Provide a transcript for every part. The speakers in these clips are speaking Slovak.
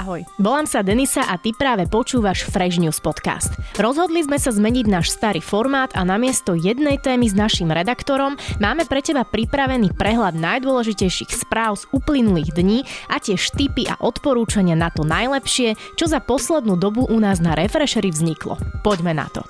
Ahoj, volám sa Denisa a ty práve počúvaš Fresh News podcast. Rozhodli sme sa zmeniť náš starý formát a namiesto jednej témy s našim redaktorom máme pre teba pripravený prehľad najdôležitejších správ z uplynulých dní a tiež tipy a odporúčania na to najlepšie, čo za poslednú dobu u nás na Refreshery vzniklo. Poďme na to.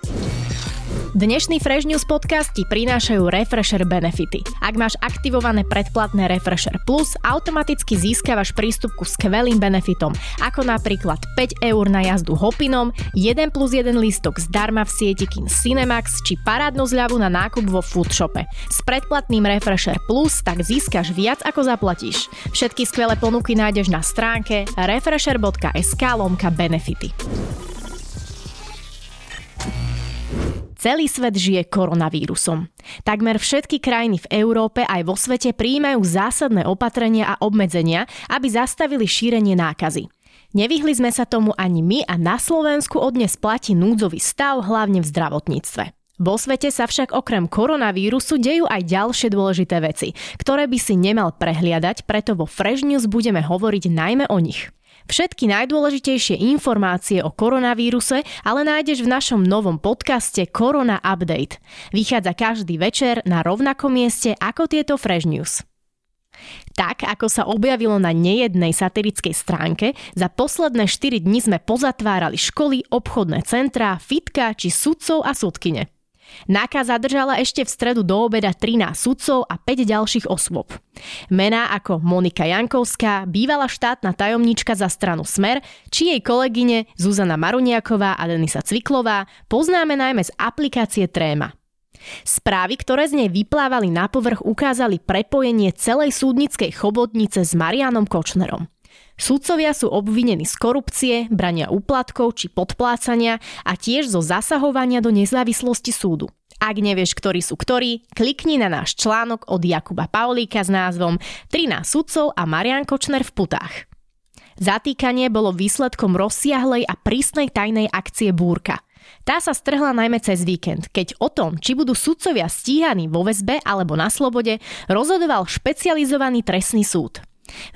Dnešný Fresh News podcast ti prinášajú Refresher benefity. Ak máš aktivované predplatné Refresher Plus, automaticky získavaš prístup ku skvelým benefitom, ako napríklad 5 eur na jazdu Hopinom, 1 plus 1 lístok zdarma v sieti Kin Cinemax či parádnu zľavu na nákup vo Foodshope. S predplatným Refresher Plus tak získaš viac ako zaplatíš. Všetky skvelé ponuky nájdeš na stránke refresher.sk lomka benefity. Celý svet žije koronavírusom. Takmer všetky krajiny v Európe aj vo svete prijímajú zásadné opatrenia a obmedzenia, aby zastavili šírenie nákazy. Nevyhli sme sa tomu ani my a na Slovensku odnes platí núdzový stav hlavne v zdravotníctve. Vo svete sa však okrem koronavírusu dejú aj ďalšie dôležité veci, ktoré by si nemal prehliadať, preto vo Fresh News budeme hovoriť najmä o nich. Všetky najdôležitejšie informácie o koronavíruse ale nájdeš v našom novom podcaste Korona Update. Vychádza každý večer na rovnakom mieste ako tieto Fresh News. Tak, ako sa objavilo na nejednej satirickej stránke, za posledné 4 dni sme pozatvárali školy, obchodné centrá, fitka či sudcov a sudkyne. Náka zadržala ešte v stredu do obeda 13 sudcov a 5 ďalších osôb. Mená ako Monika Jankovská, bývalá štátna tajomníčka za stranu Smer, či jej kolegyne Zuzana Maruniaková a Denisa Cviklová poznáme najmä z aplikácie Tréma. Správy, ktoré z nej vyplávali na povrch, ukázali prepojenie celej súdnickej chobotnice s Marianom Kočnerom. Súdcovia sú obvinení z korupcie, brania úplatkov či podplácania a tiež zo zasahovania do nezávislosti súdu. Ak nevieš, ktorí sú ktorí, klikni na náš článok od Jakuba Paulíka s názvom 13 sudcov a Marian Kočner v putách. Zatýkanie bolo výsledkom rozsiahlej a prísnej tajnej akcie Búrka. Tá sa strhla najmä cez víkend, keď o tom, či budú sudcovia stíhaní vo väzbe alebo na slobode, rozhodoval špecializovaný trestný súd.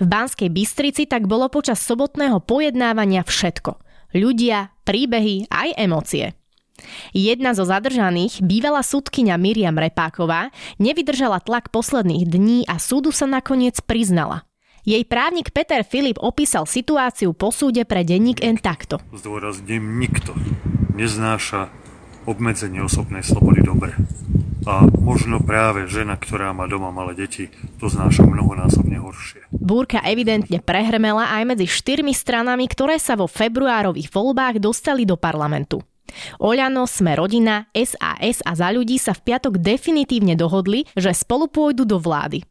V Banskej Bystrici tak bolo počas sobotného pojednávania všetko. Ľudia, príbehy, aj emócie. Jedna zo zadržaných, bývalá súdkyňa Miriam Repáková, nevydržala tlak posledných dní a súdu sa nakoniec priznala. Jej právnik Peter Filip opísal situáciu po súde pre denník N takto. Zdôrazním, nikto neznáša obmedzenie osobnej slobody dobre. A možno práve žena, ktorá má doma malé deti, to znáša mnohonásobne horšie. Búrka evidentne prehrmela aj medzi štyrmi stranami, ktoré sa vo februárových voľbách dostali do parlamentu. Oľano, Sme rodina, SAS a za ľudí sa v piatok definitívne dohodli, že spolu pôjdu do vlády.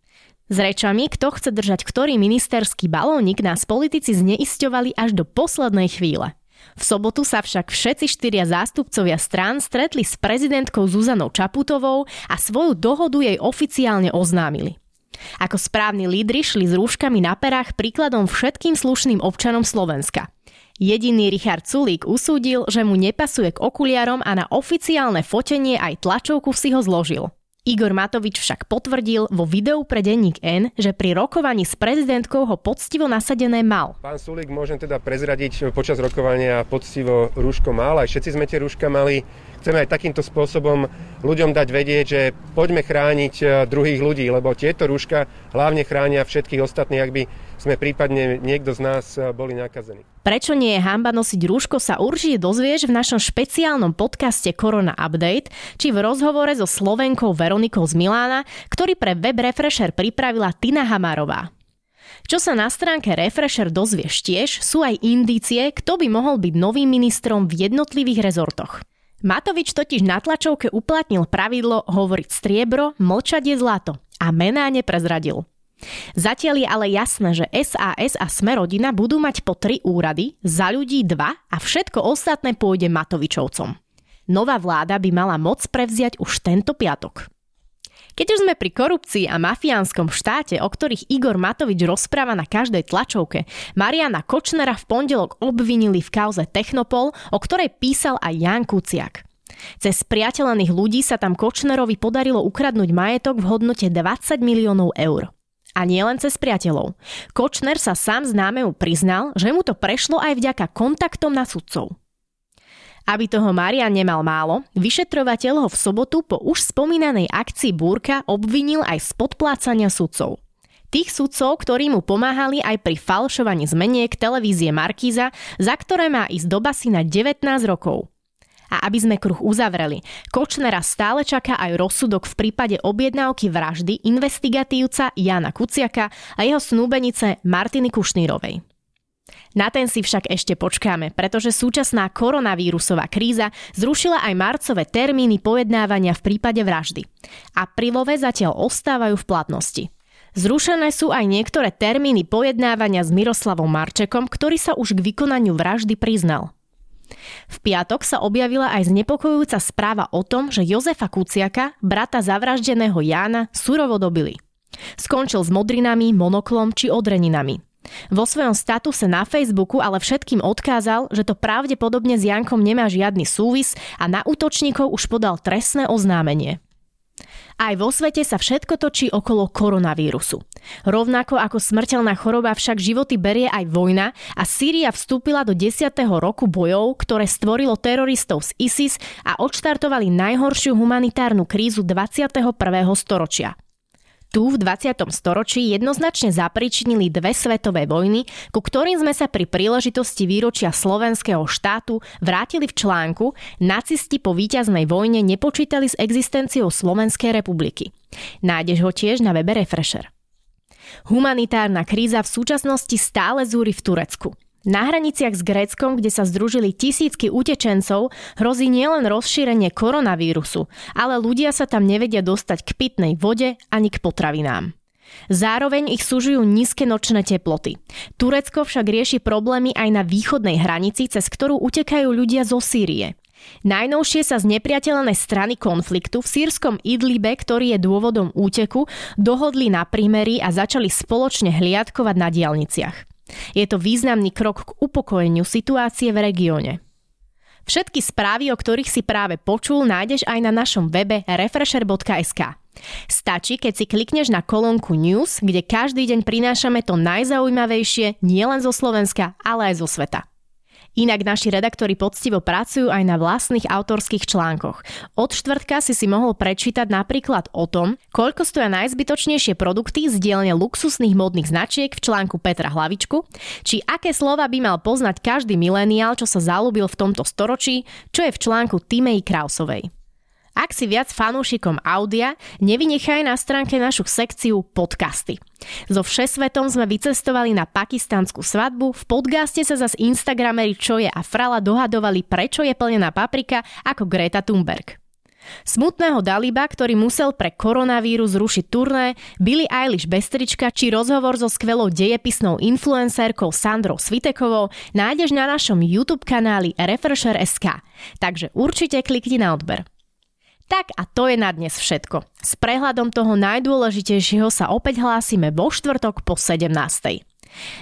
S rečami, kto chce držať ktorý ministerský balónik, nás politici zneisťovali až do poslednej chvíle. V sobotu sa však všetci štyria zástupcovia strán stretli s prezidentkou Zuzanou Čaputovou a svoju dohodu jej oficiálne oznámili. Ako správni lídry šli s rúškami na perách príkladom všetkým slušným občanom Slovenska. Jediný Richard Sulík usúdil, že mu nepasuje k okuliarom a na oficiálne fotenie aj tlačovku si ho zložil. Igor Matovič však potvrdil vo videu pre denník N, že pri rokovaní s prezidentkou ho poctivo nasadené mal. Pán Sulík, môžem teda prezradiť, počas rokovania poctivo rúško mal, aj všetci sme tie rúška mali. Chceme aj takýmto spôsobom ľuďom dať vedieť, že poďme chrániť e, druhých ľudí, lebo tieto rúška hlavne chránia všetkých ostatných, ak by sme prípadne niekto z nás e, boli nakazení. Prečo nie je hamba nosiť rúško sa určite dozvieš v našom špeciálnom podcaste Corona Update, či v rozhovore so Slovenkou Veronikou z Milána, ktorý pre Web Refresher pripravila Tina Hamarová. Čo sa na stránke Refresher dozvieš tiež, sú aj indície, kto by mohol byť novým ministrom v jednotlivých rezortoch. Matovič totiž na tlačovke uplatnil pravidlo hovoriť striebro, mlčať je zlato a mená neprezradil. Zatiaľ je ale jasné, že SAS a Smerodina budú mať po tri úrady, za ľudí dva a všetko ostatné pôjde Matovičovcom. Nová vláda by mala moc prevziať už tento piatok. Keď už sme pri korupcii a mafiánskom štáte, o ktorých Igor Matovič rozpráva na každej tlačovke, Mariana Kočnera v pondelok obvinili v kauze Technopol, o ktorej písal aj Jan Kuciak. Cez priateľených ľudí sa tam Kočnerovi podarilo ukradnúť majetok v hodnote 20 miliónov eur. A nie len cez priateľov. Kočner sa sám známemu priznal, že mu to prešlo aj vďaka kontaktom na sudcov. Aby toho Marian nemal málo, vyšetrovateľ ho v sobotu po už spomínanej akcii Búrka obvinil aj z podplácania sudcov. Tých sudcov, ktorí mu pomáhali aj pri falšovaní zmeniek televízie Markíza, za ktoré má ísť do basy na 19 rokov. A aby sme kruh uzavreli, Kočnera stále čaká aj rozsudok v prípade objednávky vraždy investigatívca Jana Kuciaka a jeho snúbenice Martiny Kušnírovej. Na ten si však ešte počkáme, pretože súčasná koronavírusová kríza zrušila aj marcové termíny pojednávania v prípade vraždy. Aprílové zatiaľ ostávajú v platnosti. Zrušené sú aj niektoré termíny pojednávania s Miroslavom Marčekom, ktorý sa už k vykonaniu vraždy priznal. V piatok sa objavila aj znepokojujúca správa o tom, že Jozefa Kuciaka, brata zavraždeného Jána, surovo dobili. Skončil s modrinami, monoklom či odreninami. Vo svojom statuse na Facebooku ale všetkým odkázal, že to pravdepodobne s Jankom nemá žiadny súvis a na útočníkov už podal trestné oznámenie. Aj vo svete sa všetko točí okolo koronavírusu. Rovnako ako smrteľná choroba však životy berie aj vojna a Sýria vstúpila do 10. roku bojov, ktoré stvorilo teroristov z ISIS a odštartovali najhoršiu humanitárnu krízu 21. storočia. Tu v 20. storočí jednoznačne zapričinili dve svetové vojny, ku ktorým sme sa pri príležitosti výročia slovenského štátu vrátili v článku Nacisti po víťaznej vojne nepočítali s existenciou Slovenskej republiky. Nájdeš ho tiež na webe Refresher. Humanitárna kríza v súčasnosti stále zúri v Turecku. Na hraniciach s Gréckom, kde sa združili tisícky utečencov, hrozí nielen rozšírenie koronavírusu, ale ľudia sa tam nevedia dostať k pitnej vode ani k potravinám. Zároveň ich súžujú nízke nočné teploty. Turecko však rieši problémy aj na východnej hranici, cez ktorú utekajú ľudia zo Sýrie. Najnovšie sa z nepriateľnej strany konfliktu v sírskom Idlibe, ktorý je dôvodom úteku, dohodli na prímery a začali spoločne hliadkovať na diálniciach. Je to významný krok k upokojeniu situácie v regióne. Všetky správy, o ktorých si práve počul, nájdeš aj na našom webe refresher.sk. Stačí, keď si klikneš na kolónku News, kde každý deň prinášame to najzaujímavejšie nielen zo Slovenska, ale aj zo sveta. Inak naši redaktori poctivo pracujú aj na vlastných autorských článkoch. Od štvrtka si si mohol prečítať napríklad o tom, koľko stoja najzbytočnejšie produkty z dielne luxusných modných značiek v článku Petra Hlavičku, či aké slova by mal poznať každý mileniál, čo sa zalúbil v tomto storočí, čo je v článku Timei Krausovej. Ak si viac fanúšikom audia, nevynechaj na stránke našu sekciu podcasty. So všesvetom sme vycestovali na pakistanskú svadbu, v podcaste sa zas Instagrameri Čoje a Frala dohadovali, prečo je plnená paprika ako Greta Thunberg. Smutného Daliba, ktorý musel pre koronavírus rušiť turné, Billy Eilish Bestrička či rozhovor so skvelou dejepisnou influencérkou Sandrou Svitekovou nájdeš na našom YouTube kanáli Refresher.sk, takže určite klikni na odber. Tak a to je na dnes všetko. S prehľadom toho najdôležitejšieho sa opäť hlásime vo štvrtok po 17.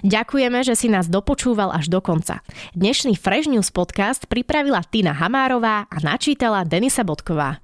Ďakujeme, že si nás dopočúval až do konca. Dnešný Fresh News podcast pripravila Tina Hamárová a načítala Denisa Bodková.